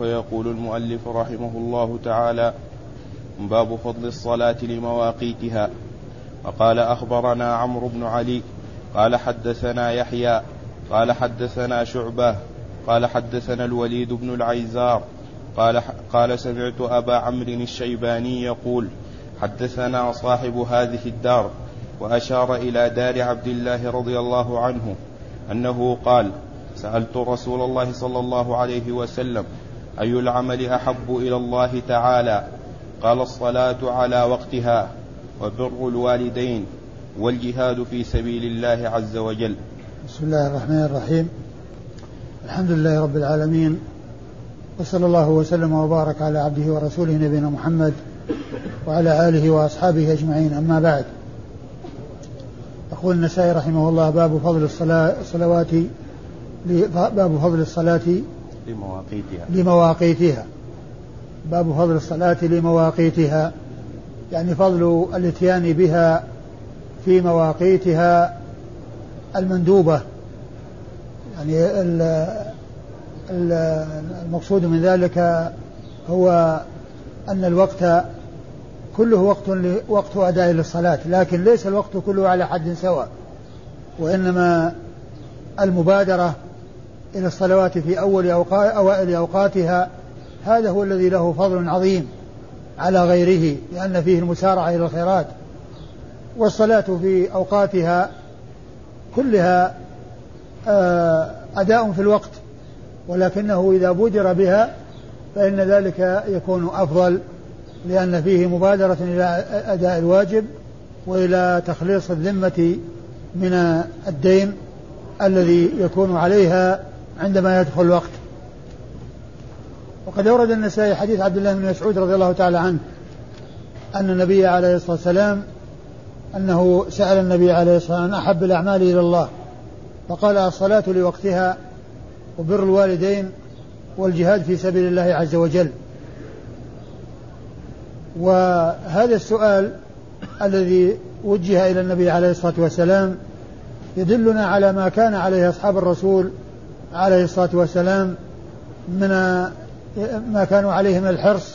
فيقول المؤلف رحمه الله تعالى باب فضل الصلاة لمواقيتها. وقال أخبرنا عمرو بن علي قال حدثنا يحيى قال حدثنا شعبة قال حدثنا الوليد بن العيزار قال قال سمعت أبا عمرو الشيباني يقول حدثنا صاحب هذه الدار وأشار إلى دار عبد الله رضي الله عنه أنه قال سألت رسول الله صلى الله عليه وسلم أي العمل أحب إلى الله تعالى؟ قال الصلاة على وقتها وبر الوالدين والجهاد في سبيل الله عز وجل. بسم الله الرحمن الرحيم. الحمد لله رب العالمين وصلى الله وسلم وبارك على عبده ورسوله نبينا محمد وعلى آله وأصحابه أجمعين. أما بعد يقول النسائي رحمه الله باب فضل الصلاة الصلوات باب فضل الصلاة لمواقيتها. لمواقيتها. باب فضل الصلاة لمواقيتها. يعني فضل الاتيان بها في مواقيتها المندوبة. يعني المقصود من ذلك هو أن الوقت كله وقت وقت أداء للصلاة لكن ليس الوقت كله على حد سواء وإنما المبادرة إلى الصلوات في أول أوائل أوقاتها هذا هو الذي له فضل عظيم على غيره لأن فيه المسارعة إلى الخيرات. والصلاة في أوقاتها كلها آه، أداء في الوقت ولكنه إذا بودر بها فإن ذلك يكون أفضل لأن فيه مبادرة إلى أداء الواجب وإلى تخليص الذمة من الدين الذي يكون عليها عندما يدخل الوقت. وقد أورد النسائي حديث عبد الله بن مسعود رضي الله تعالى عنه أن النبي عليه الصلاة والسلام أنه سأل النبي عليه الصلاة والسلام أحب الأعمال إلى الله. فقال الصلاة لوقتها وبر الوالدين والجهاد في سبيل الله عز وجل. وهذا السؤال الذي وجه إلى النبي عليه الصلاة والسلام يدلنا على ما كان عليه أصحاب الرسول عليه الصلاة والسلام من ما كانوا عليه من الحرص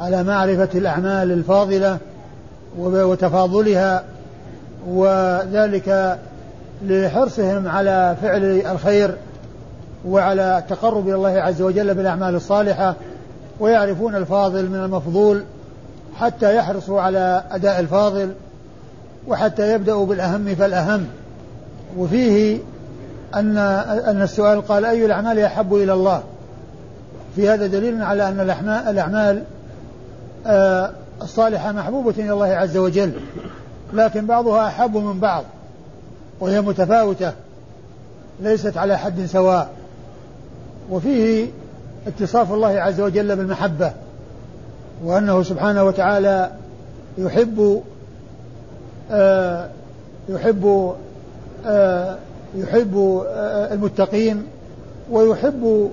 على معرفة الأعمال الفاضلة وتفاضلها وذلك لحرصهم على فعل الخير وعلى التقرب إلى الله عز وجل بالأعمال الصالحة ويعرفون الفاضل من المفضول حتى يحرصوا على أداء الفاضل وحتى يبدأوا بالأهم فالأهم. وفيه أن أن السؤال قال أي الأعمال أحب إلى الله؟ في هذا دليل على أن الأعمال آه، الصالحة محبوبة إلى الله عز وجل لكن بعضها أحب من بعض وهي متفاوتة ليست على حد سواء وفيه اتصاف الله عز وجل بالمحبة وأنه سبحانه وتعالى يحب آه يحب آه يحب آه المتقين ويحب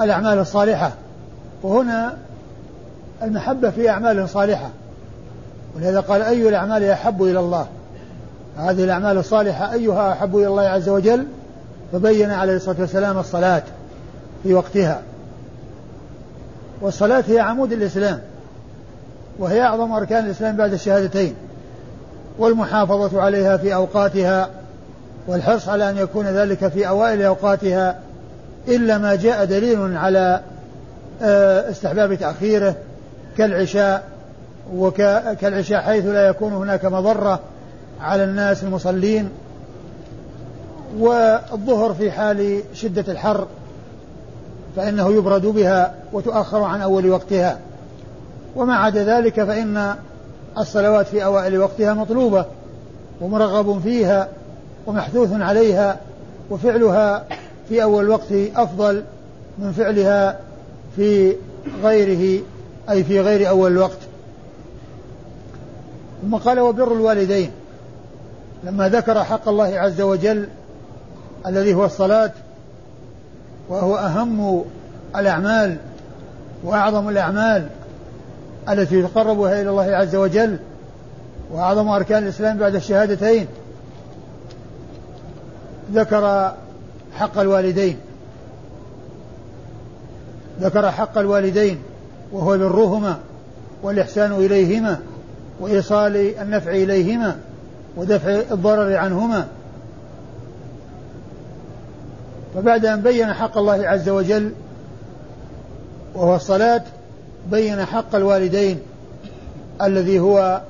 الأعمال الصالحة. وهنا المحبة في أعمال صالحة. ولهذا قال أي الأعمال أحب إلى الله؟ هذه الأعمال الصالحة أيها أحب إلى الله عز وجل؟ فبين عليه الصلاة والسلام الصلاة في وقتها. والصلاة هي عمود الإسلام وهي أعظم أركان الإسلام بعد الشهادتين والمحافظة عليها في أوقاتها والحرص على أن يكون ذلك في أوائل أوقاتها إلا ما جاء دليل على آه، استحباب تأخيره كالعشاء وكالعشاء حيث لا يكون هناك مضرة على الناس المصلين والظهر في حال شدة الحر فإنه يبرد بها وتؤخر عن أول وقتها. وما عدا ذلك فإن الصلوات في أوائل وقتها مطلوبة ومرغب فيها ومحثوث عليها وفعلها في أول وقت أفضل من فعلها في غيره أي في غير أول الوقت ثم قال وبر الوالدين. لما ذكر حق الله عز وجل الذي هو الصلاة وهو أهم الأعمال وأعظم الأعمال التي يتقرب بها إلى الله عز وجل وأعظم أركان الإسلام بعد الشهادتين ذكر حق الوالدين. ذكر حق الوالدين وهو برهما والإحسان إليهما وإيصال النفع إليهما ودفع الضرر عنهما. فبعد أن بين حق الله عز وجل وهو الصلاة بين حق الوالدين الذي هو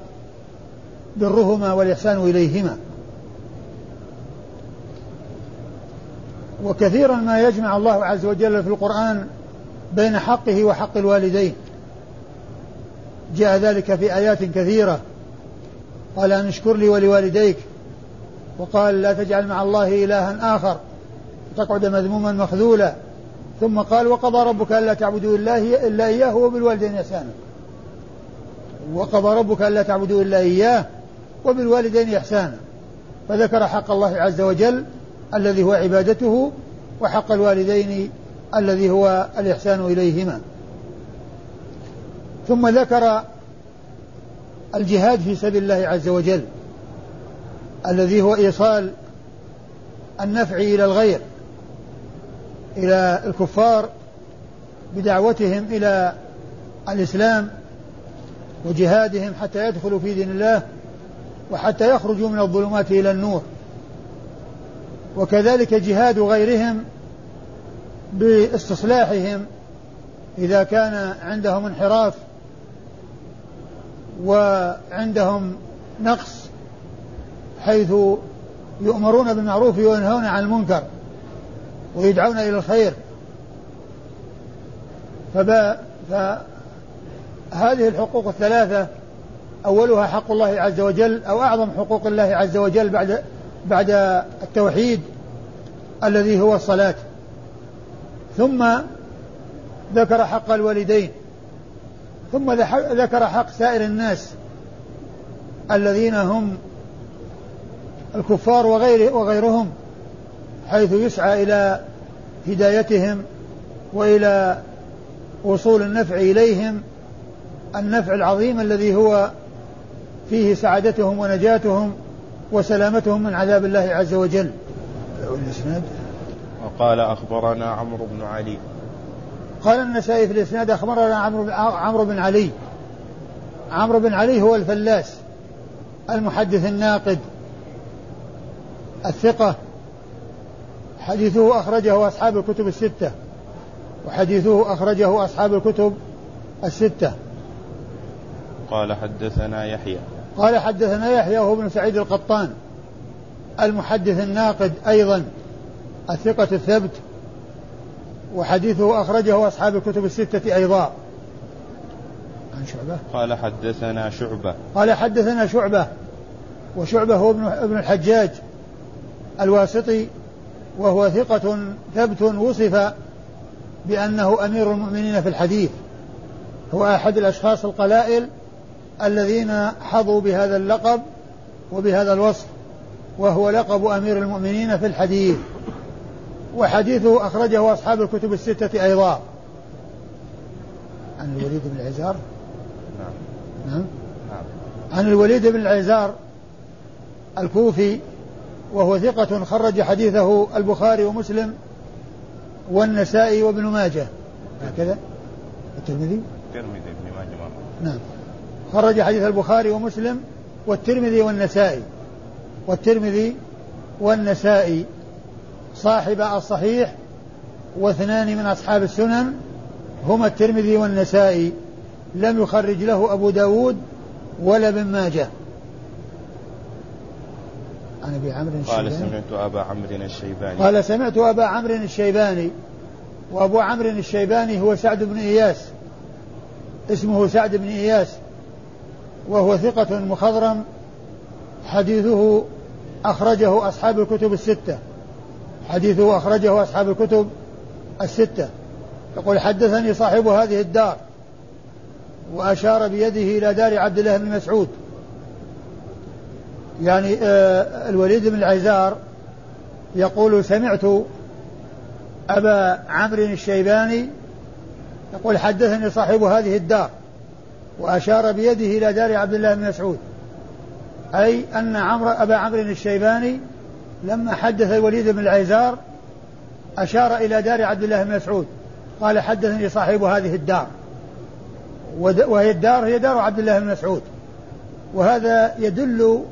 برهما والإحسان إليهما. وكثيرا ما يجمع الله عز وجل في القرآن بين حقه وحق الوالدين. جاء ذلك في آيات كثيرة. قال أن اشكر لي ولوالديك. وقال لا تجعل مع الله إلها آخر. تقعد مذموما مخذولا. ثم قال وقضى ربك ألا تعبدوا إلا, إلا إياه وبالوالدين إحسانا. وقضى ربك ألا تعبدوا إلا إياه وبالوالدين إحسانا. فذكر حق الله عز وجل الذي هو عبادته وحق الوالدين الذي هو الإحسان إليهما. ثم ذكر الجهاد في سبيل الله عز وجل الذي هو إيصال النفع إلى الغير إلى الكفار بدعوتهم إلى الإسلام وجهادهم حتى يدخلوا في دين الله وحتى يخرجوا من الظلمات إلى النور. وكذلك جهاد غيرهم باستصلاحهم إذا كان عندهم انحراف وعندهم نقص حيث يؤمرون بالمعروف وينهون عن المنكر ويدعون إلى الخير. فبا فهذه الحقوق الثلاثة أولها حق الله عز وجل أو أعظم حقوق الله عز وجل بعد بعد التوحيد الذي هو الصلاة. ثم ذكر حق الوالدين. ثم ذكر حق سائر الناس الذين هم الكفار وغير وغيرهم حيث يسعى إلى هدايتهم وإلى وصول النفع إليهم النفع العظيم الذي هو فيه سعادتهم ونجاتهم. وسلامتهم من عذاب الله عز وجل. الإسناد وقال أخبرنا عمرو بن علي. قال النسائي في الإسناد أخبرنا عمرو عمرو بن علي. عمرو بن علي هو الفلاس المحدث الناقد الثقة. حديثه أخرجه أصحاب الكتب الستة. وحديثه أخرجه أصحاب الكتب الستة. قال حدثنا يحيى. قال حدثنا يحيى وهو ابن سعيد القطان. المحدث الناقد أيضا الثقة الثبت وحديثه أخرجه أصحاب الكتب الستة أيضا. عن شعبة. قال حدثنا شعبة. قال حدثنا شعبة وشعبة هو ابن ابن الحجاج الواسطي وهو ثقة ثبت وصف بأنه أمير المؤمنين في الحديث. هو أحد الأشخاص القلائل الذين حظوا بهذا اللقب وبهذا الوصف وهو لقب أمير المؤمنين في الحديث. وحديثه أخرجه أصحاب الكتب الستة أيضا. عن الوليد بن العزار؟ نعم. نعم, نعم. عن الوليد بن العزار الكوفي وهو ثقة خرج حديثه البخاري ومسلم والنسائي وابن ماجه. هكذا؟ الترمذي؟ الترمذي ابن ماجه. نعم. خرج حديث البخاري ومسلم والترمذي والنسائي. والترمذي والنسائي صاحب الصحيح واثنان من أصحاب السنن هما الترمذي والنسائي. لم يخرج له أبو داود ولا ابن ماجه. عن أبي عمرو قال سمعت أبا عمرو الشيباني. قال سمعت أبا عمرو الشيباني. وأبو عمرو الشيباني هو سعد بن إياس. اسمه سعد بن إياس. وهو ثقة مخضرم حديثه أخرجه أصحاب الكتب الستة. حديثه أخرجه أصحاب الكتب الستة. يقول حدثني صاحب هذه الدار وأشار بيده إلى دار عبد الله بن مسعود. يعني آه الوليد بن العزار يقول سمعت أبا عمرو الشيباني يقول حدثني صاحب هذه الدار. وأشار بيده إلى دار عبد الله بن مسعود أي أن عمرو أبا عمرو الشيباني لما حدث الوليد بن العيزار أشار إلى دار عبد الله بن مسعود قال حدثني صاحب هذه الدار وهي الدار هي دار عبد الله بن مسعود وهذا يدل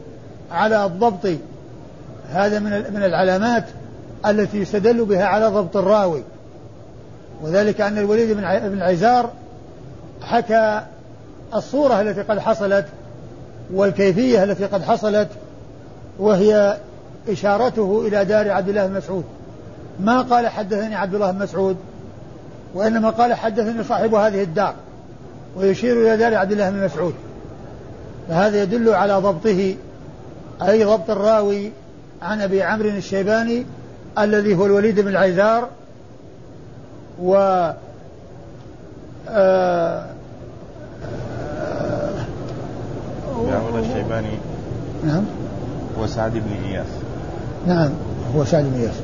على الضبط هذا من من العلامات التي يستدل بها على ضبط الراوي وذلك أن الوليد بن عزار حكى الصورة التي قد حصلت والكيفية التي قد حصلت وهي إشارته إلى دار عبد الله بن مسعود. ما قال حدثني عبد الله بن مسعود وإنما قال حدثني صاحب هذه الدار ويشير إلى دار عبد الله بن مسعود. فهذا يدل على ضبطه أي ضبط الراوي عن أبي عمرو الشيباني الذي هو الوليد بن العيزار و آه الشيباني نعم. هو سعد بن إياس. نعم هو سعد بن إياس.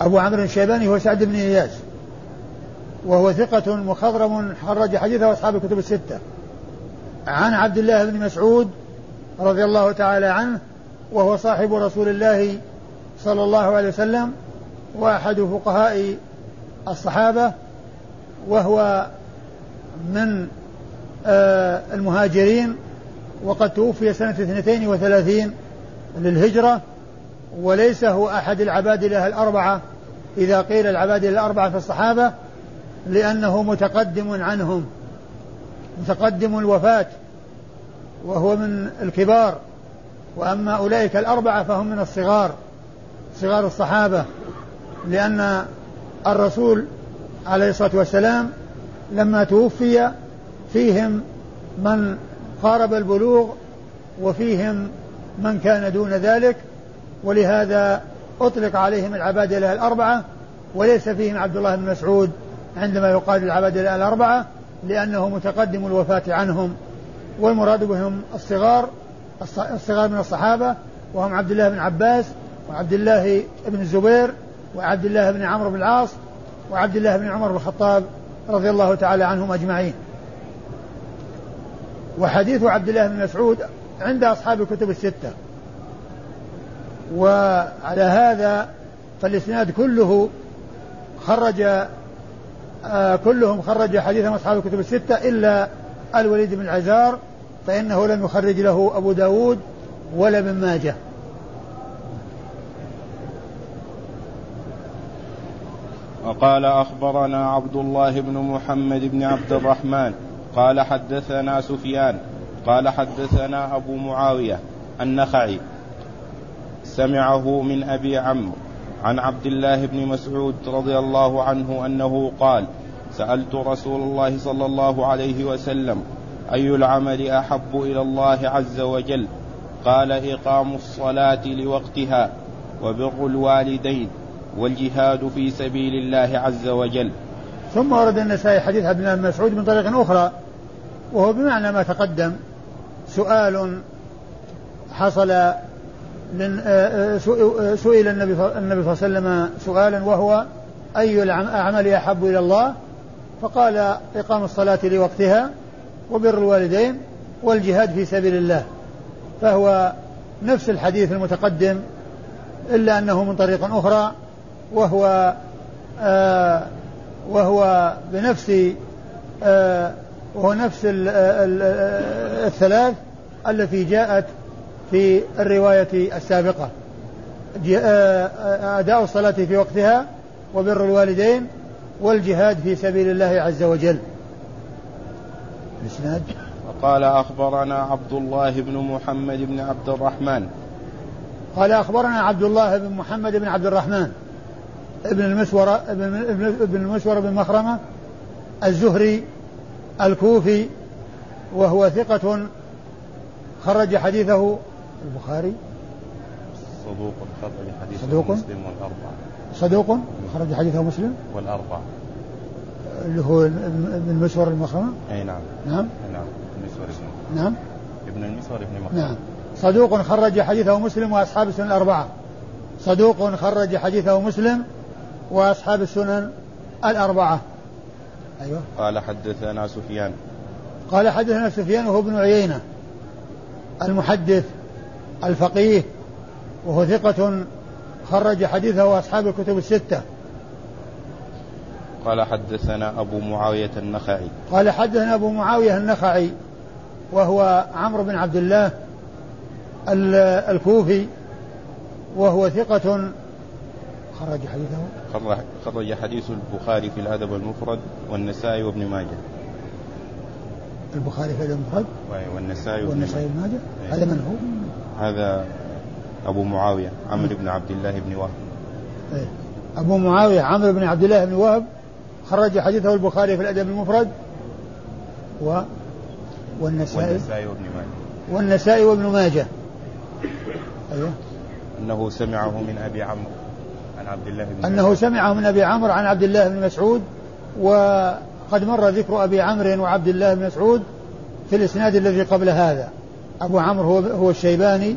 أبو عمرو الشيباني هو سعد بن إياس. وهو ثقة مخضرم خرج حديثه أصحاب الكتب الستة. عن عبد الله بن مسعود رضي الله تعالى عنه وهو صاحب رسول الله صلى الله عليه وسلم وأحد فقهاء الصحابة وهو من آه المهاجرين وقد توفي سنة اثنتين وثلاثين للهجرة وليس هو أحد العبادلة الأربعة. إذا قيل العبادلة الأربعة في الصحابة لأنه متقدم عنهم متقدم الوفاة وهو من الكبار. وأما أولئك الأربعة فهم من الصغار صغار الصحابة لأن الرسول عليه الصلاة والسلام لما توفي فيهم من قارب البلوغ وفيهم من كان دون ذلك ولهذا أطلق عليهم العبادلة الأربعة وليس فيهم عبد الله بن مسعود عندما يقال العبادلة الأربعة لأنه متقدم الوفاة عنهم. والمراد بهم الصغار الصغار من الصحابة وهم عبد الله بن عباس وعبد الله بن الزبير وعبد الله بن عمرو بن العاص وعبد الله بن عمر بن الخطاب رضي الله تعالى عنهم أجمعين. وحديث عبد الله بن مسعود عند أصحاب الكتب الستة. وعلى هذا فالإسناد كله خرج آه كلهم خرج حديث أصحاب الكتب الستة إلا الوليد بن العزار فإنه لم يخرج له أبو داود ولا ابن ماجه. وقال أخبرنا عبد الله بن محمد بن عبد الرحمن قال حدثنا سفيان قال حدثنا أبو معاوية النخعي سمعه من أبي عمرو عن عبد الله بن مسعود رضي الله عنه أنه قال سألت رسول الله صلى الله عليه وسلم أي العمل أحب إلى الله عز وجل؟ قال إقام الصلاة لوقتها وبر الوالدين والجهاد في سبيل الله عز وجل. ثم ورد النسائي حديث عبد الله بن مسعود من طريق أخرى وهو بمعنى ما تقدم سؤال حصل من آه، آه، سئل النبي صلى الله عليه وسلم سؤالا وهو أي الأعمال أحب إلى الله؟ فقال إقام الصلاة لوقتها وبر الوالدين والجهاد في سبيل الله. فهو نفس الحديث المتقدم إلا أنه من طريق أخرى وهو آه وهو بنفس آه وهو نفس الثلاث التي جاءت في الرواية السابقة. آه، آه، أداء الصلاة في وقتها وبر الوالدين والجهاد في سبيل الله عز وجل. الإسناد وقال أخبرنا عبد الله بن محمد بن عبد الرحمن. قال أخبرنا عبد الله بن محمد بن عبد الرحمن. ابن المسورة ابن, ابن المسورة بن مخرمة الزهري الكوفي وهو ثقة خرج حديثه البخاري. صدوق خرج حديثه صدوق؟ مسلم والأربعة. صدوق خرج حديثه مسلم؟ والأربعة. اللي هو ابن المسور المخرمة؟ أي نعم. نعم. نعم المسور نعم. ابن المسور ابن مخرمة نعم. صدوق خرج حديثه مسلم وأصحاب السنن الأربعة. صدوق خرج حديثه مسلم وأصحاب السنن الأربعة. أيوة. قال حدثنا سفيان. قال حدثنا سفيان وهو ابن عيينة. المحدث الفقيه وهو ثقة خرج حديثه أصحاب الكتب الستة. قال حدثنا أبو معاوية النخعي. قال حدثنا أبو معاوية النخعي وهو عمرو بن عبد الله الكوفي وهو ثقة خرج حديثه. خرج حديث البخاري في الأدب المفرد والنسائي وابن ماجه. البخاري في الأدب المفرد والنسائي والنسائي وابن ماجه. هذا من هو؟ هذا أبو معاوية عمرو بن عبد الله بن وهب. إيه. أبو معاوية عمرو بن عبد الله بن وهب خرج حديثه البخاري في الأدب المفرد و والنسائي. والنسائي وابن ماجه. والنسائي وابن ماجه. أيوه. أنه سمعه من أبي عمرو. عن عبد الله بن أنه سمعه من أبي عمرو عن عبد الله بن مسعود وقد مر ذكر أبي عمرو وعبد الله بن مسعود في الإسناد الذي قبل هذا. أبو عمرو هو, هو الشيباني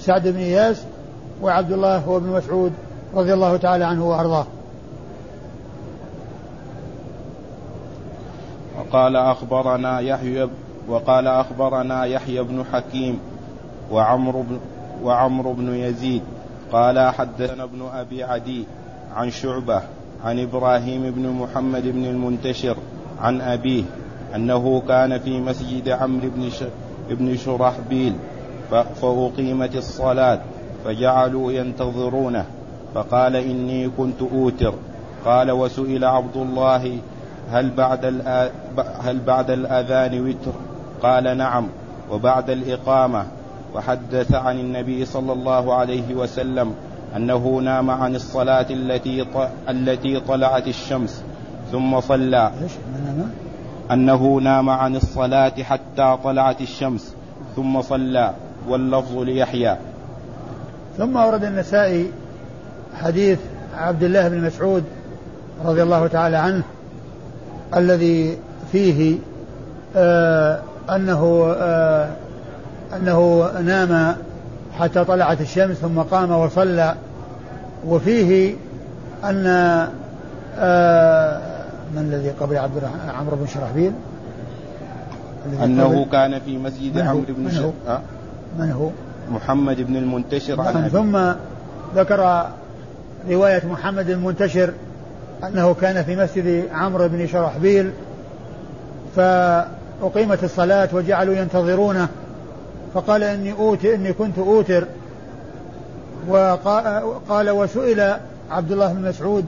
سعد بن إياس وعبد الله هو ابن مسعود رضي الله تعالى عنه وأرضاه. وقال أخبرنا يحيى وقال أخبرنا يحيى بن حكيم وعمرو بن وعمرو بن يزيد قال حدثنا ابن أبي عدي عن شعبة عن إبراهيم بن محمد بن المنتشر عن أبيه أنه كان في مسجد عمرو بن بن شرحبيل فأقيمت الصلاة فجعلوا ينتظرونه فقال إني كنت أوتر. قال وسئل عبد الله هل بعد هل بعد الأذان وتر؟ قال نعم وبعد الإقامة. وحدث عن النبي صلى الله عليه وسلم أنه نام عن الصلاة التي التي طلعت الشمس ثم صلى. أنه نام عن الصلاة حتى طلعت الشمس ثم صلى واللفظ ليحيى. ثم ورد النسائي حديث عبد الله بن مسعود رضي الله تعالى عنه الذي فيه آه أنه آه أنه نام حتى طلعت الشمس ثم قام وصلى وفيه أن آه من الذي قبل عبد الرحمن عمرو بن شرحبيل أنه كان في مسجد عمرو بن هو؟ آه؟ من هو؟ محمد بن المنتشر عن نعم، ثم ذكر رواية محمد المنتشر أنه كان في مسجد عمرو بن شرحبيل فأقيمت الصلاة وجعلوا ينتظرونه فقال إني أوتر إني كنت أوتر. وقال وسئل عبد الله بن مسعود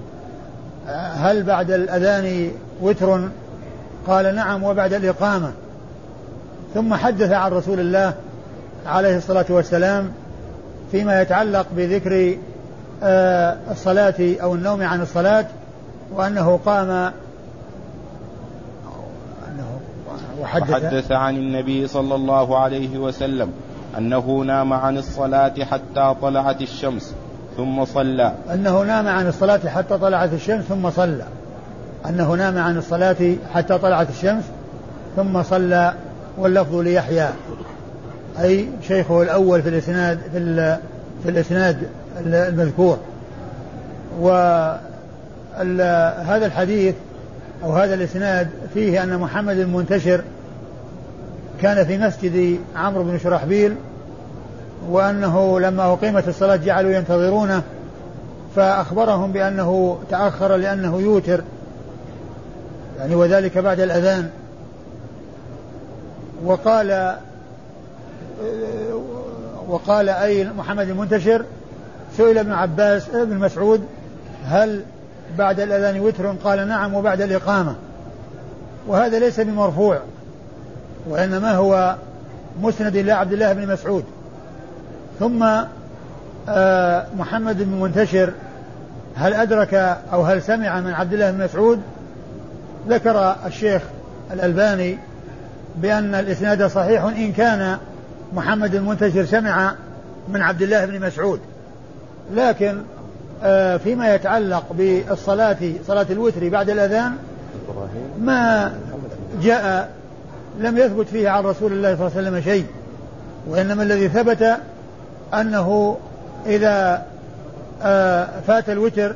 هل بعد الأذان وتر؟ قال نعم وبعد الإقامة. ثم حدث عن رسول الله عليه الصلاة والسلام فيما يتعلق بذكر آه، الصلاة أو النوم عن الصلاة وأنه قام وحدث, وحدث عن النبي صلى الله عليه وسلم أنه نام عن الصلاة حتى طلعت الشمس ثم صلى. أنه نام عن الصلاة حتى طلعت الشمس ثم صلى. أنه نام عن الصلاة حتى طلعت الشمس ثم صلى واللفظ ليحيى. أي شيخه الأول في الإسناد في, في الإسناد المذكور. وهذا الحديث أو هذا الإسناد فيه أن محمد المنتشر كان في مسجد عمرو بن شرحبيل وأنه لما أقيمت الصلاة جعلوا ينتظرونه فأخبرهم بأنه تأخر لأنه يوتر يعني وذلك بعد الأذان. وقال وقال أي محمد المنتشر سئل ابن عباس ابن مسعود هل بعد الأذان وتر قال نعم وبعد الإقامة. وهذا ليس بمرفوع وإنما هو مسند إلى عبد الله بن مسعود. ثم آه محمد بن منتشر هل أدرك أو هل سمع من عبد الله بن مسعود؟ ذكر الشيخ الألباني بأن الإسناد صحيح إن كان محمد المنتشر سمع من عبد الله بن مسعود. لكن فيما يتعلق بالصلاة صلاة الوتر بعد الأذان ما جاء لم يثبت فيه عن رسول الله صلى الله عليه وسلم شيء وإنما الذي ثبت أنه إذا آه، فات الوتر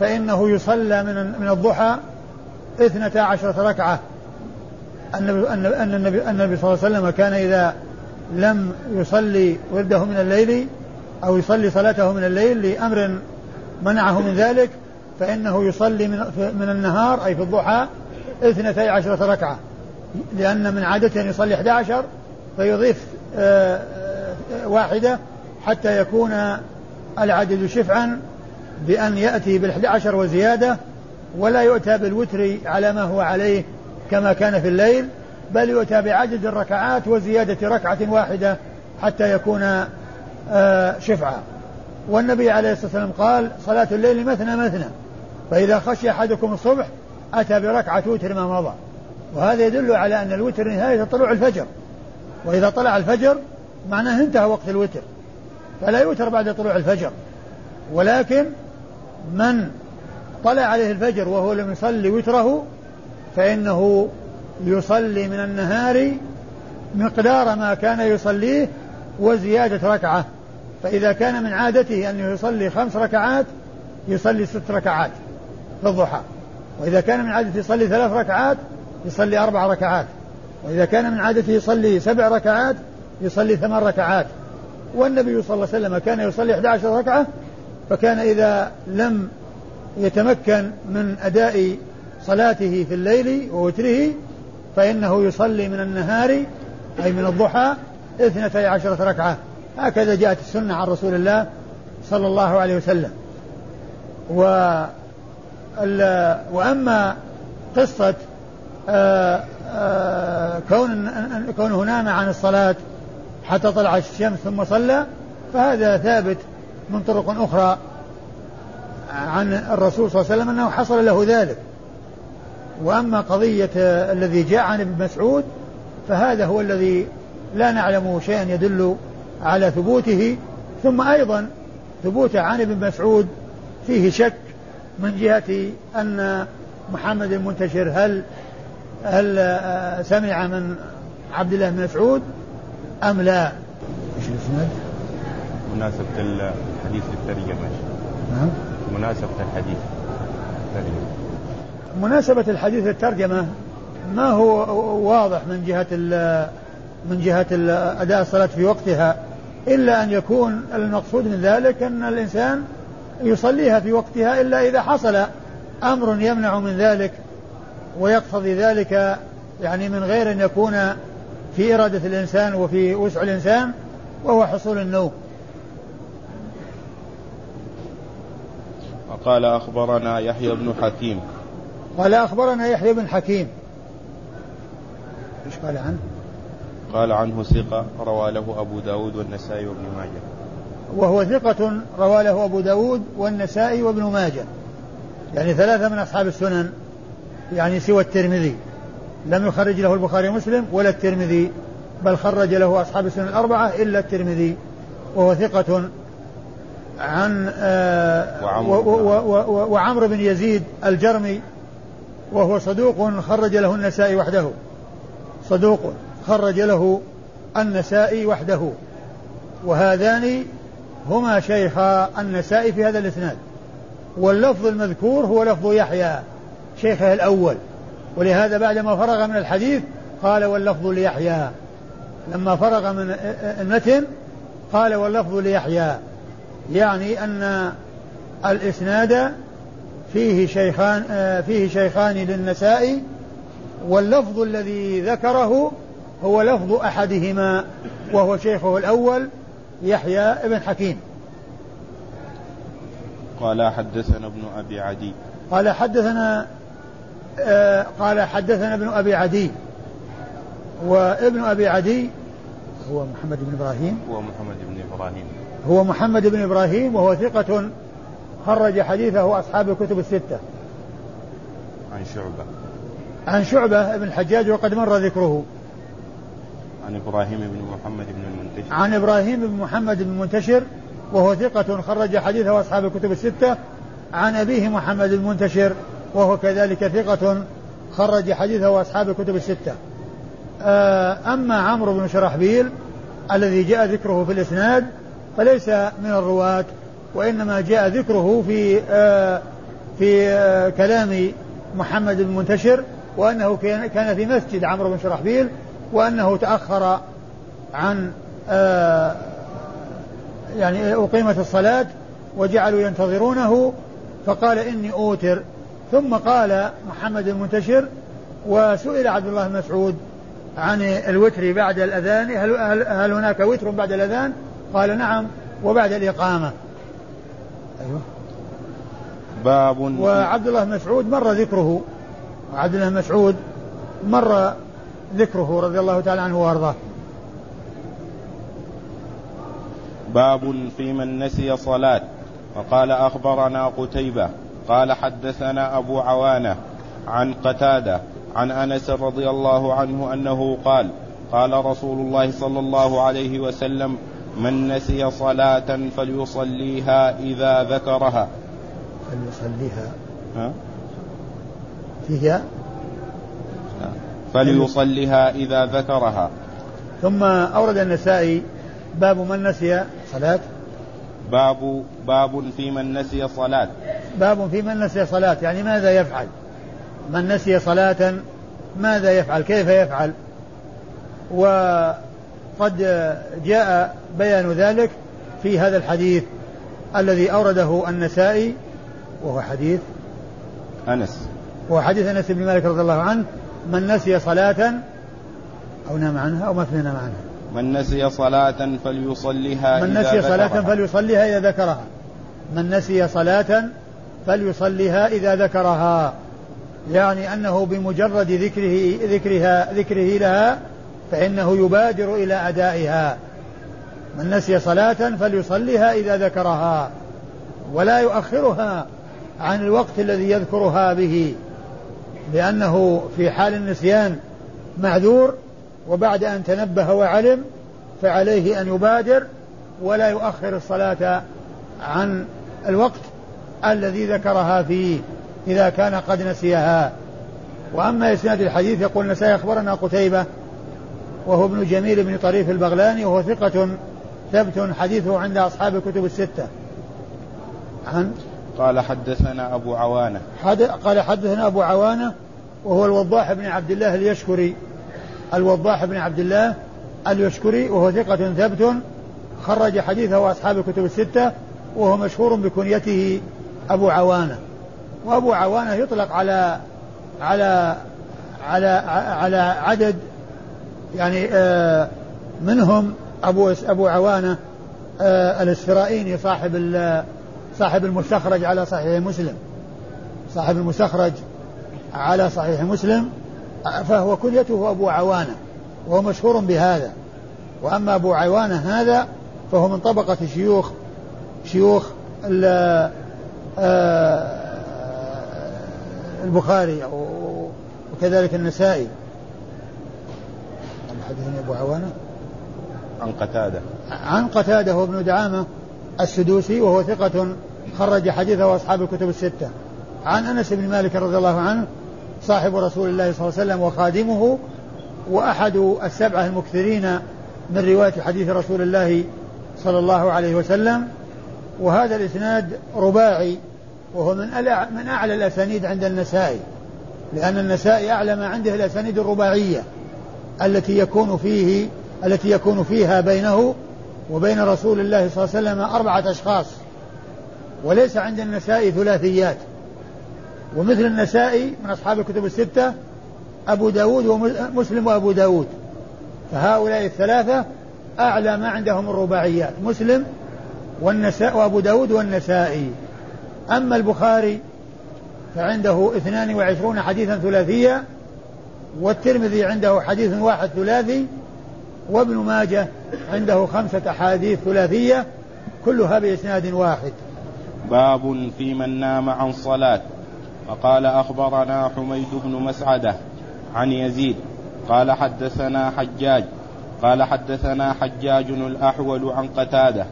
فإنه يصلى من من الضحى اثنتا عشرة ركعة. أن النبي صلى الله عليه وسلم كان إذا لم يصلي ورده من الليل أو يصلي صلاته من الليل لأمر منعه من ذلك فإنه يصلي من, من النهار أي في الضحى اثنتي عشرة ركعة. لأن من عادته أن يصلي 11 فيضيف آه، آه، واحدة حتى يكون العدد شفعا بأن يأتي بالحد عشر وزيادة ولا يؤتى بالوتر على ما هو عليه كما كان في الليل بل يؤتى بعدد الركعات وزيادة ركعة واحدة حتى يكون آه، شفعا والنبي عليه الصلاة والسلام قال صلاة الليل مثنى مثنى. فإذا خشي أحدكم الصبح أتى بركعة وتر ما مضى. وهذا يدل على أن الوتر نهاية طلوع الفجر. وإذا طلع الفجر معناه انتهى وقت الوتر. فلا يوتر بعد طلوع الفجر. ولكن من طلع عليه الفجر وهو لم يصلي وتره فإنه يصلي من النهار مقدار ما كان يصليه وزيادة ركعة. فإذا كان من عادته أنه يصلي خمس ركعات يصلي ست ركعات في الضحى. وإذا كان من عادته يصلي ثلاث ركعات يصلي أربع ركعات. وإذا كان من عادته يصلي سبع ركعات يصلي ثمان ركعات. والنبي صلى الله عليه وسلم كان يصلي 11 ركعة فكان إذا لم يتمكن من أداء صلاته في الليل ووتره فإنه يصلي من النهار أي من الضحى اثنتي عشرة ركعة. هكذا جاءت السنة عن رسول الله صلى الله عليه وسلم. و وأما قصة آه، آه، كون كونه نام عن الصلاة حتى طلع الشمس ثم صلى فهذا ثابت من طرق أخرى عن الرسول صلى الله عليه وسلم أنه حصل له ذلك. وأما قضية الذي جاء عن ابن مسعود فهذا هو الذي لا نعلم شيئا يدل على ثبوته ثم أيضا ثبوته عن ابن مسعود فيه شك من جهة أن محمد المنتشر هل هل سمع من عبد الله بن مسعود أم لا؟ إيش الإسناد؟ مناسبة الحديث للترجمة نعم مناسبة الحديث للترجمة مناسبة الحديث للترجمة ما هو واضح من جهة من جهة أداء الصلاة في وقتها إلا أن يكون المقصود من ذلك أن الإنسان يصليها في وقتها إلا إذا حصل أمر يمنع من ذلك ويقتضي ذلك يعني من غير أن يكون في إرادة الإنسان وفي وسع الإنسان وهو حصول النوم. وقال أخبرنا يحيى بن حكيم. قال أخبرنا يحيى بن حكيم. إيش قال عنه؟ قال عنه ثقة روى له أبو داود والنسائي وابن ماجه. وهو ثقة روى له أبو داود والنسائي وابن ماجه. يعني ثلاثة من أصحاب السنن يعني سوى الترمذي. لم يخرج له البخاري ومسلم ولا الترمذي بل خرج له أصحاب السنن الأربعة إلا الترمذي. وهو ثقة عن آه وعمرو بن يزيد الجرمي. وهو صدوق خرج له النسائي وحده. صدوق. خرج له النسائي وحده وهذان هما شيخا النسائي في هذا الإسناد. واللفظ المذكور هو لفظ يحيى شيخه الأول. ولهذا بعدما فرغ من الحديث قال واللفظ ليحيى. لما فرغ من المتن قال واللفظ ليحيى. يعني أن الإسناد فيه شيخان فيه شيخان للنسائي واللفظ الذي ذكره هو لفظ أحدهما وهو شيخه الأول يحيى بن حكيم. قال حدثنا ابن أبي عدي. قال حدثنا آه قال حدثنا ابن أبي عدي. وابن أبي عدي هو محمد بن إبراهيم. هو محمد بن إبراهيم. هو محمد بن إبراهيم وهو ثقة خرج حديثه أصحاب الكتب الستة. عن شعبة. عن شعبة بن الحجاج وقد مر ذكره. عن إبراهيم بن محمد بن المنتشر. عن إبراهيم بن محمد بن المنتشر وهو ثقة خرج حديثه أصحاب الكتب الستة. عن أبيه محمد المنتشر وهو كذلك ثقة خرج حديثه أصحاب الكتب الستة. آه، أما عمرو بن شرحبيل الذي جاء ذكره في الإسناد فليس من الرواة وإنما جاء ذكره في آه، في آه، كلام محمد المنتشر وأنه كان في مسجد عمرو بن شرحبيل وأنه تأخر عن يعني أقيمت الصلاة وجعلوا ينتظرونه فقال إني أوتر. ثم قال محمد المنتشر وسئل عبد الله بن مسعود عن الوتر بعد الأذان هل, هل, هل هناك وتر بعد الأذان؟ قال نعم وبعد الإقامة. أيوه. باب وعبد الله بن مسعود مر ذكره. وعبد الله بن مسعود مر ذكره رضي الله تعالى عنه وأرضاه. باب في من نسي صلاة. وقال أخبرنا قتيبة. قال حدثنا أبو عوانة عن قتادة عن أنس رضي الله عنه أنه قال قال رسول الله صلى الله عليه وسلم من نسي صلاة فليصليها إذا ذكرها. فليصليها. ها؟ فيها؟ فليصليها إذا ذكرها. ثم أورد النسائي باب من نسي صلاة. باب باب في من نسي صلاة. باب في من نسي صلاة يعني ماذا يفعل؟ من نسي صلاة ماذا يفعل؟ كيف يفعل؟ وقد جاء بيان ذلك في هذا الحديث الذي أورده النسائي وهو حديث أنس. وهو حديث أنس بن مالك رضي الله عنه من نسي صلاة أو نام عنها أو ما نام عنها. من نسي صلاة فليصليها من إذا نسي صلاة ذكرها. فليصليها إذا ذكرها. من نسي صلاة فليصليها إذا ذكرها. يعني أنه بمجرد ذكره ذكرها ذكره لها فإنه يبادر إلى أدائها. من نسي صلاة فليصليها إذا ذكرها. ولا يؤخرها عن الوقت الذي يذكرها به. لأنه في حال النسيان معذور وبعد أن تنبه وعلم فعليه أن يبادر ولا يؤخر الصلاة عن الوقت الذي ذكرها فيه إذا كان قد نسيها. وأما إسناد الحديث يقول النسائي أخبرنا قتيبة وهو ابن جميل بن طريف البغلاني وهو ثقة ثبت حديثه عند أصحاب الكتب الستة. عن قال حدثنا أبو عوانة. حد قال حدثنا أبو عوانة وهو الوضاح بن عبد الله اليشكري. الوضاح بن عبد الله اليشكري وهو ثقة ثبت خرج حديثه أصحاب الكتب الستة وهو مشهور بكنيته أبو عوانة. وأبو عوانة يطلق على على على على عدد يعني آه منهم أبو أبو عوانة آه الاسفرائيني صاحب صاحب المستخرج على صحيح مسلم. صاحب المستخرج على صحيح مسلم فهو كنيته أبو عوانة وهو مشهور بهذا. وأما أبو عوانة هذا فهو من طبقة شيوخ شيوخ آه، البخاري وكذلك النسائي. حدثني أبو عوانة؟ عن قتادة. عن قتادة وابن دعامة السدوسي وهو ثقة خرج حديثه أصحاب الكتب الستة. عن أنس بن مالك رضي الله عنه صاحب رسول الله صلى الله عليه وسلم وخادمه وأحد السبعة المكثرين من رواية حديث رسول الله صلى الله عليه وسلم. وهذا الإسناد رباعي وهو من من أعلى الأسانيد عند النسائي. لأن النسائي أعلى ما عنده الأسانيد الرباعية التي يكون فيه التي يكون فيها بينه وبين رسول الله صلى الله عليه وسلم أربعة أشخاص. وليس عند النسائي ثلاثيات. ومثل النسائي من أصحاب الكتب الستة أبو داود ومسلم وأبو داود. فهؤلاء الثلاثة أعلى ما عندهم الرباعيات مسلم والنساء وأبو داود والنسائي أما البخاري فعنده اثنان وعشرون حديثا ثلاثيا والترمذي عنده حديث واحد ثلاثي وابن ماجه عنده خمسة أحاديث ثلاثية كلها بإسناد واحد. باب في من نام عن صلاة. وقال أخبرنا حميد بن مسعدة عن يزيد. قال حدثنا حجاج. قال حدثنا حجاج الأحول عن قتادة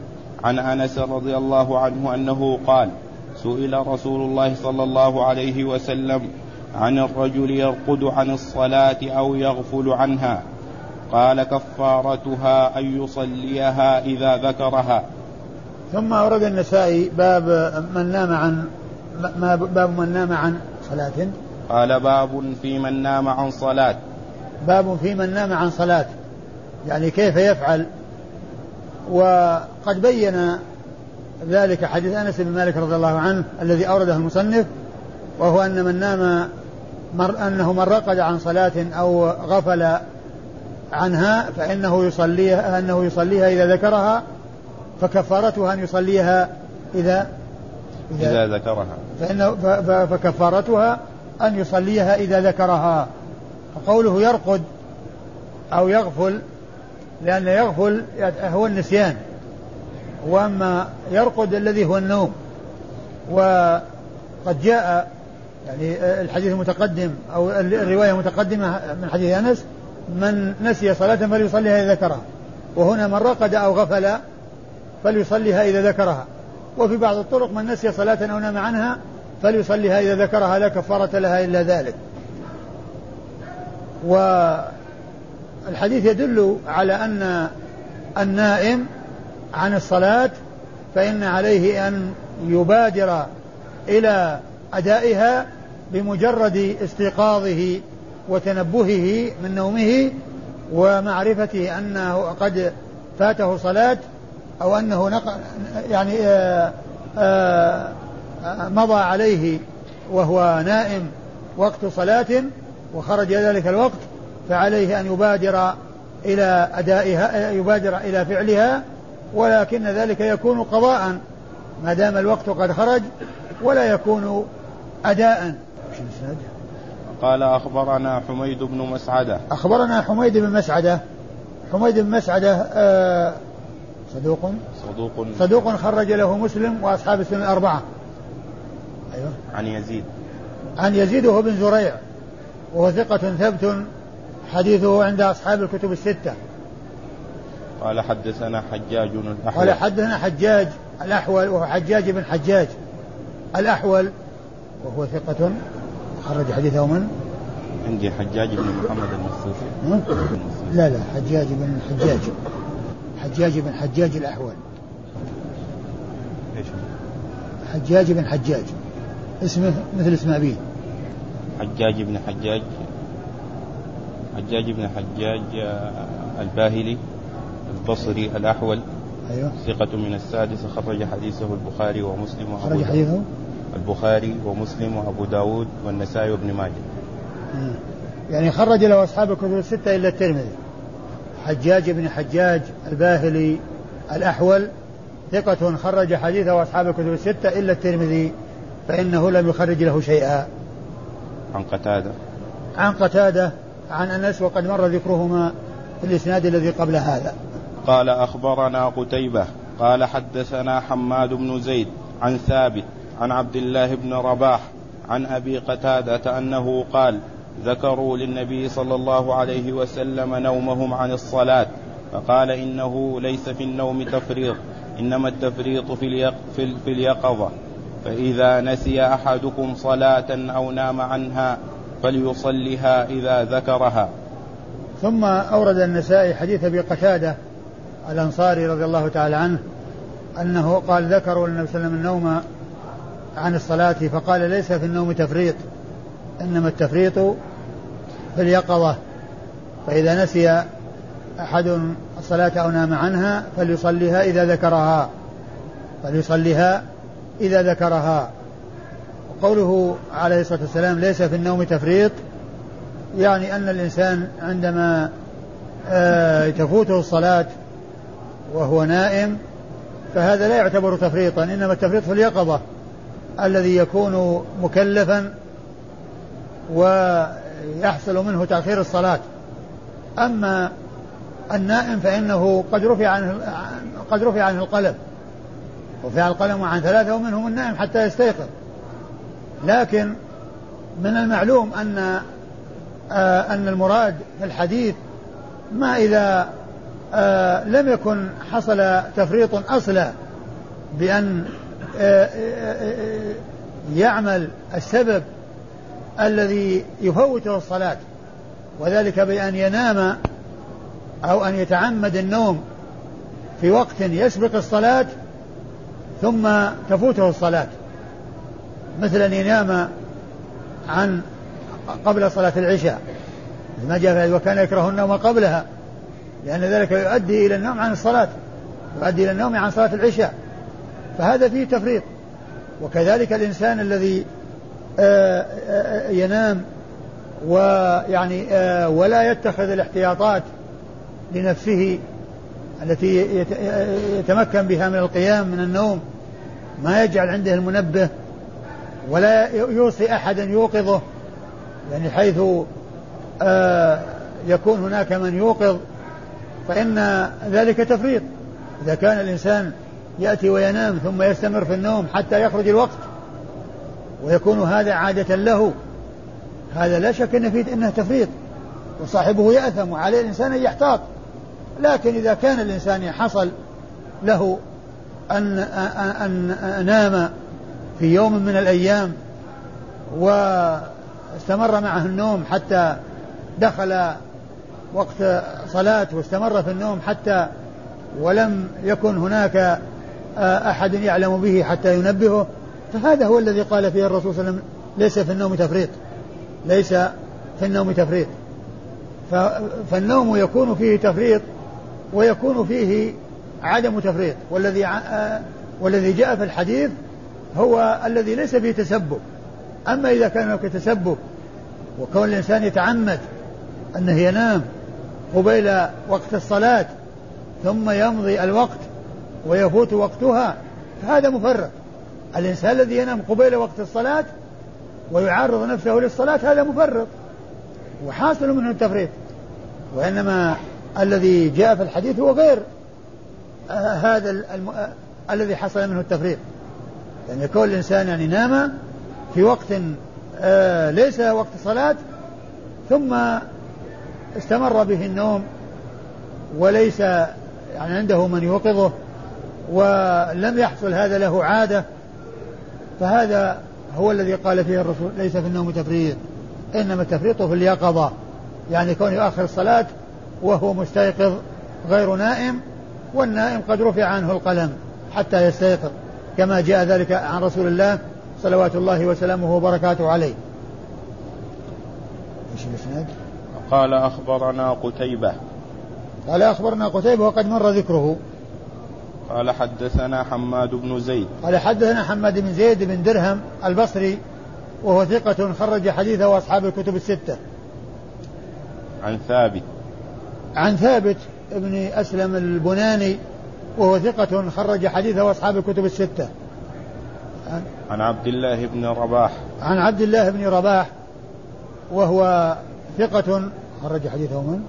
عن أنس رضي الله عنه أنه قال سئل رسول الله صلى الله عليه وسلم عن الرجل يرقد عن الصلاة أو يغفل عنها. قال كفارتها أن يصليها إذا ذكرها. ثم أورد النسائي باب من نام عن ما باب من نام عن صلاة. قال باب في من نام عن صلاة. باب في من نام عن صلاة. يعني كيف يفعل؟ وقد بين ذلك حديث أنس بن مالك رضي الله عنه الذي أورده المصنف وهو أن من نام مر أنه من رقد عن صلاة أو غفل عنها فإنه يصليها أنه يصليها إذا ذكرها فكفارتها أن يصليها إذا إذا, إذا ذكرها. فإنه فكفارتها أن يصليها إذا ذكرها. فقوله يرقد أو يغفل لأن يغفل هو النسيان. وأما يرقد الذي هو النوم. وقد جاء يعني الحديث المتقدم أو الرواية المتقدمة من حديث أنس من نسي صلاة فليصليها إذا ذكرها. وهنا من رقد أو غفل فليصليها إذا ذكرها. وفي بعض الطرق من نسي صلاة أو نام عنها فليصليها إذا ذكرها لا كفارة لها إلا ذلك. والحديث يدل على أن النائم عن الصلاة فإن عليه أن يبادر إلى أدائها بمجرد استيقاظه وتنبهه من نومه ومعرفة أنه قد فاته صلاة أو أنه نق... يعني آآ آآ مضى عليه وهو نائم وقت صلاة وخرج ذلك الوقت فعليه أن يبادر إلى أدائها يبادر إلى فعلها ولكن ذلك يكون قضاء. ما دام الوقت قد خرج ولا يكون أداء. قال أخبرنا حميد بن مسعدة. أخبرنا حميد بن مسعدة. حميد بن مسعدة آه صدوق؟ صدوق. صدوق خرج له مسلم وأصحاب السنة الأربعة. أيوه. عن يزيد. عن يزيد وهو بن زريع. وهو ثقة ثبت حديثه عند أصحاب الكتب الستة. قال حدثنا حجاج الأحول. قال حدثنا حجاج الأحول وهو حجاج بن حجاج الأحول وهو ثقة خرج حديثه من؟ عندي حجاج بن محمد المصوفي لا لا حجاج بن حجاج. حجاج بن حجاج الأحول. إيش؟ حجاج بن حجاج. اسمه مثل اسم أبيه. حجاج بن حجاج. حجاج بن حجاج آه، الباهلي البصري الأحول. أيوه. ثقة من السادسة خرج حديثه البخاري ومسلم وأبو خرج حديثه؟ البخاري ومسلم وأبو داود والنسائي وابن ماجه. يعني خرج له أصحاب الكتب الستة إلا الترمذي. حجاج بن حجاج الباهلي الأحول ثقة خرج حديثه أصحاب الكتب الستة إلا الترمذي فإنه لم يخرج له شيئا. عن قتادة. عن قتادة عن أنس وقد مر ذكرهما في الإسناد الذي قبل هذا. قال أخبرنا قتيبة قال حدثنا حماد بن زيد عن ثابت عن عبد الله بن رباح عن أبي قتادة أنه قال ذكروا للنبي صلى الله عليه وسلم نومهم عن الصلاة فقال إنه ليس في النوم تفريط إنما التفريط في, في اليقظة. فإذا نسي أحدكم صلاة أو نام عنها فليصلها إذا ذكرها. ثم أورد النسائي حديث أبي قتادة الأنصاري رضي الله تعالى عنه أنه قال ذكروا للنبي صلى الله عليه وسلم النوم عن الصلاة فقال ليس في النوم تفريط إنما التفريط في اليقظة فإذا نسي أحد الصلاة أو نام عنها فليصليها إذا ذكرها فليصليها إذا ذكرها. قوله عليه الصلاة والسلام ليس في النوم تفريط يعني أن الإنسان عندما آه، تفوته الصلاة وهو نائم فهذا لا يعتبر تفريطا إنما التفريط في اليقظة الذي يكون مكلفا ويحصل منه تأخير الصلاة. أما النائم فإنه قد رفع عنه قد رفع عنه القلم. رفع القلم عن ثلاثة ومنهم النائم حتى يستيقظ. لكن من المعلوم أن آه أن المراد في الحديث ما إذا آه لم يكن حصل تفريط أصلا بأن آه، يعمل السبب الذي يفوته الصلاة وذلك بأن ينام أو أن يتعمد النوم في وقت يسبق الصلاة ثم تفوته الصلاة. مثل أن ينام عن قبل صلاة العشاء ما جاء وكان يكره النوم قبلها لأن ذلك يؤدي إلى النوم عن الصلاة يؤدي إلى النوم عن صلاة العشاء. فهذا فيه تفريط. وكذلك الإنسان الذي ينام ويعني آه، ولا يتخذ الاحتياطات لنفسه التي يتمكن بها من القيام من النوم. ما يجعل عنده المنبه ولا يوصي أحدا يوقظه يعني حيث يكون هناك من يوقظ فإن ذلك تفريط. إذا كان الإنسان يأتي وينام ثم يستمر في النوم حتى يخرج الوقت ويكون هذا عادة له. هذا لا شك أن فيه أنه تفريط وصاحبه يأثم وعليه الإنسان أن يحتاط. لكن إذا كان الإنسان حصل له أن, أن, نام في يوم من الأيام واستمر معه النوم حتى دخل وقت صلاة واستمر في النوم حتى ولم يكن هناك أحد يعلم به حتى ينبهه فهذا هو الذي قال فيه الرسول صلى الله عليه وسلم ليس في النوم تفريط. ليس في النوم تفريط. فالنوم يكون فيه تفريط ويكون فيه عدم تفريط. والذي والذي جاء في الحديث هو الذي ليس فيه تسبب. أما إذا كان هناك تسبب وكون الإنسان يتعمد أنه ينام قبيل وقت الصلاة ثم يمضي الوقت ويفوت وقتها فهذا مفرط. الإنسان الذي ينام قبيل وقت الصلاة ويعرض نفسه للصلاة هذا مفرط وحاصل منه التفريط وإنما الذي جاء في الحديث هو غير آه هذا الم... آه الذي حصل منه التفريط. يعني يكون الإنسان يعني نام في وقت آه ليس وقت صلاة ثم استمر به النوم وليس يعني عنده من يوقظه ولم يحصل هذا له عادة فهذا هو الذي قال فيه الرسول ليس في النوم تفريط إنما التفريط في اليقظة. يعني كون يؤخر الصلاة وهو مستيقظ غير نائم والنائم قد رفع عنه القلم حتى يستيقظ كما جاء ذلك عن رسول الله صلوات الله وسلامه وبركاته عليه. إيش الإسناد؟ قال أخبرنا قتيبة. قال أخبرنا قتيبة وقد مر ذكره. قال حدثنا حماد بن زيد. قال حدثنا حماد بن زيد بن درهم البصري وهو ثقة خرج حديثه وأصحاب الكتب الستة. عن ثابت. عن ثابت ابن أسلم البناني وهو ثقة خرج حديثه وأصحاب الكتب الستة. عن, عن عبد الله بن رباح. عن عبد الله بن رباح وهو ثقة خرج حديثه من؟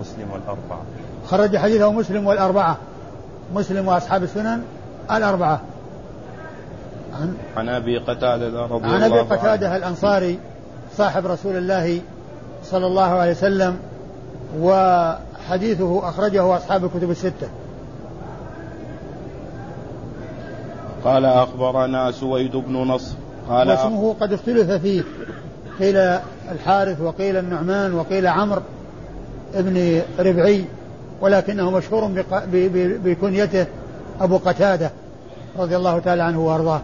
مسلم والأربعة. خرج حديثه مسلم والأربعة. مسلم وأصحاب السنن الأربعة. عن عن أبي قتادة رضي عن أبي قتادة الأنصاري صاحب رسول الله صلى الله عليه وسلم وحديثه أخرجه أصحاب الكتب الستة. قال أخبرنا سويد بن نصر. قال واسمه قد اختلف فيه. قيل الحارث وقيل النعمان وقيل عمرو ابن ربعي. ولكنه مشهور بكنيته أبو قتادة رضي الله تعالى عنه وأرضاه.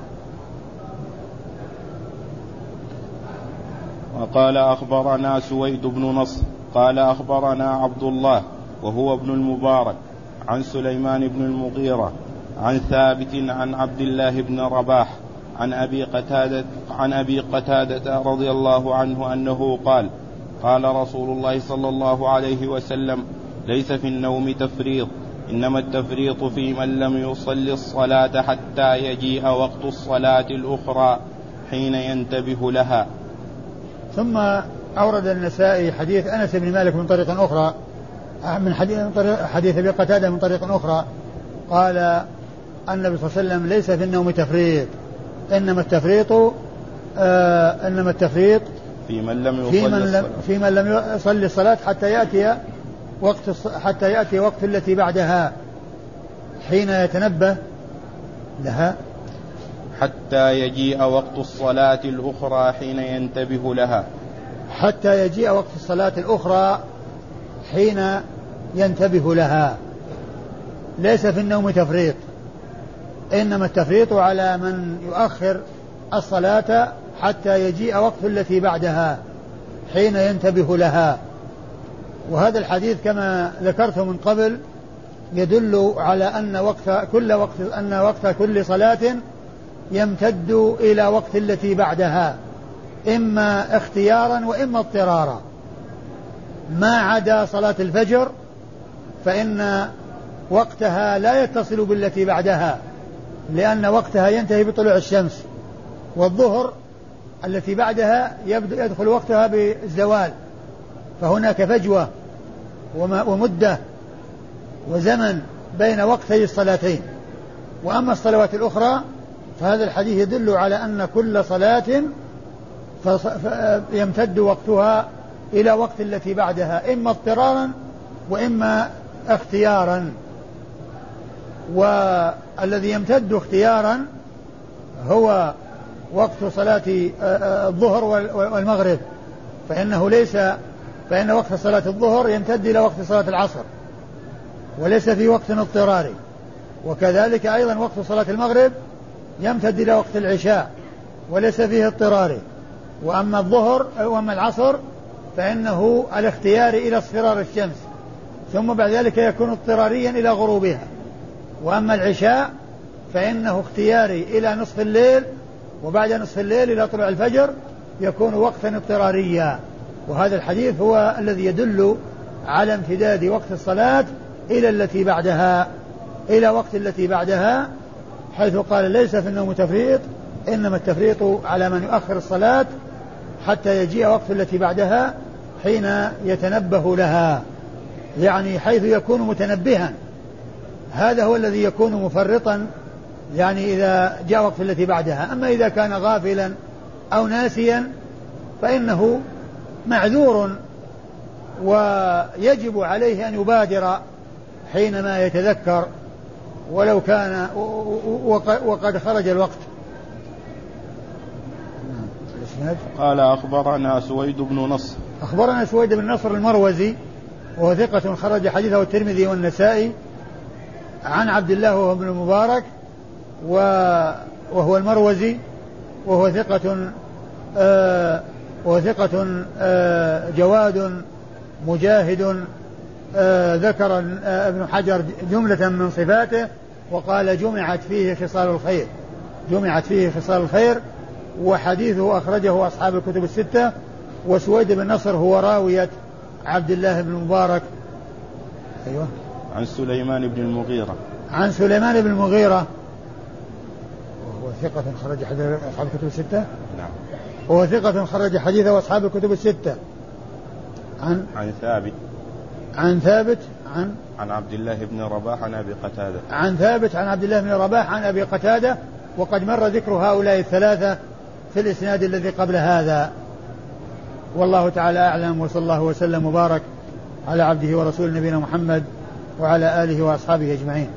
وقال أخبرنا سويد بن نصر قال أخبرنا عبد الله وهو ابن المبارك عن سليمان بن المغيرة عن ثابت عن عبد الله بن رباح عن أبي قتادة عن أبي قتادة رضي الله عنه أنه قال قال رسول الله صلى الله عليه وسلم ليس في النوم تفريط إنما التفريط في من لم يصلي الصلاة حتى يجيء وقت الصلاة الأخرى حين ينتبه لها. ثم أورد النسائي حديث أنس بن مالك من طريق أخرى من حديث حديث أبي قتادة من طريق أخرى قال النبي صلى الله عليه وسلم ليس في النوم تفريط إنما التفريط آه إنما التفريط في من لم يصلي في من لم, في من لم يصلي الصلاة حتى يأتي وقت حتى يأتي وقت التي بعدها حين يتنبه لها. حتى يجيء وقت الصلاة الأخرى حين ينتبه لها. حتى يجيء وقت الصلاة الأخرى حين ينتبه لها. ليس في النوم تفريط إنما التفريط على من يؤخر الصلاة حتى يجيء وقت التي بعدها حين ينتبه لها. وهذا الحديث كما ذكرت من قبل يدل على أن وقت كل وقت أن وقت كل صلاة يمتد إلى وقت التي بعدها إما اختيارا وإما اضطرارا. ما عدا صلاة الفجر فإن وقتها لا يتصل بالتي بعدها لأن وقتها ينتهي بطلوع الشمس. والظهر التي بعدها يدخل وقتها بالزوال فهناك فجوة. ومدة وزمن بين وقتي الصلاتين. وأما الصلوات الأخرى فهذا الحديث يدل على أن كل صلاة يمتد وقتها إلى وقت التي بعدها إما اضطرارا وإما اختيارا. والذي يمتد اختيارا هو وقت صلاة الظهر والمغرب فإنه ليس فإن وقت صلاة الظهر يمتد إلى وقت صلاة العصر وليس في وقت اضطراري. وكذلك أيضا وقت صلاة المغرب يمتد إلى وقت العشاء وليس فيه اضطراري. وأما الظهر وأما العصر فإنه الاختيار إلى اصفرار الشمس ثم بعد ذلك يكون اضطراريا إلى غروبها. وأما العشاء فإنه اختياري إلى نصف الليل وبعد نصف الليل إلى طلوع الفجر يكون وقتا اضطراريا. وهذا الحديث هو الذي يدل على امتداد وقت الصلاة إلى التي بعدها إلى وقت التي بعدها حيث قال ليس في النوم تفريط إنما التفريط على من يؤخر الصلاة حتى يجيء وقت التي بعدها حين يتنبه لها يعني حيث يكون متنبها. هذا هو الذي يكون مفرطا يعني إذا جاء وقت التي بعدها. أما إذا كان غافلا أو ناسيا فإنه معذور ويجب عليه أن يبادر حينما يتذكر ولو كان وقد خرج الوقت. قال أخبرنا سويد بن نصر. أخبرنا سويد بن نصر المروزي وهو ثقة خرج حديثه الترمذي والنسائي عن عبد الله وهو ابن المبارك وهو المروزي وهو ثقة آه وهو ثقة آه جواد مجاهد آه ذكر آه ابن حجر جملة من صفاته وقال جمعت فيه خصال الخير جمعت فيه خصال الخير وحديثه أخرجه أصحاب الكتب الستة وسويد بن نصر هو راوية عبد الله بن المبارك أيوه. عن سليمان بن المغيرة. عن سليمان بن المغيرة. وهو ثقة خرج حديث أصحاب الكتب الستة؟ نعم. وهو ثقة خرج حديثه أصحاب الكتب الستة. عن عن ثابت. عن ثابت عن عن عبد الله بن رباح عن أبي قتادة. عن ثابت عن عبد الله بن رباح عن أبي قتادة وقد مر ذكر هؤلاء الثلاثة في الإسناد الذي قبل هذا. والله تعالى أعلم وصلى الله وسلم وبارك على عبده ورسوله نبينا محمد وعلى آله وأصحابه أجمعين.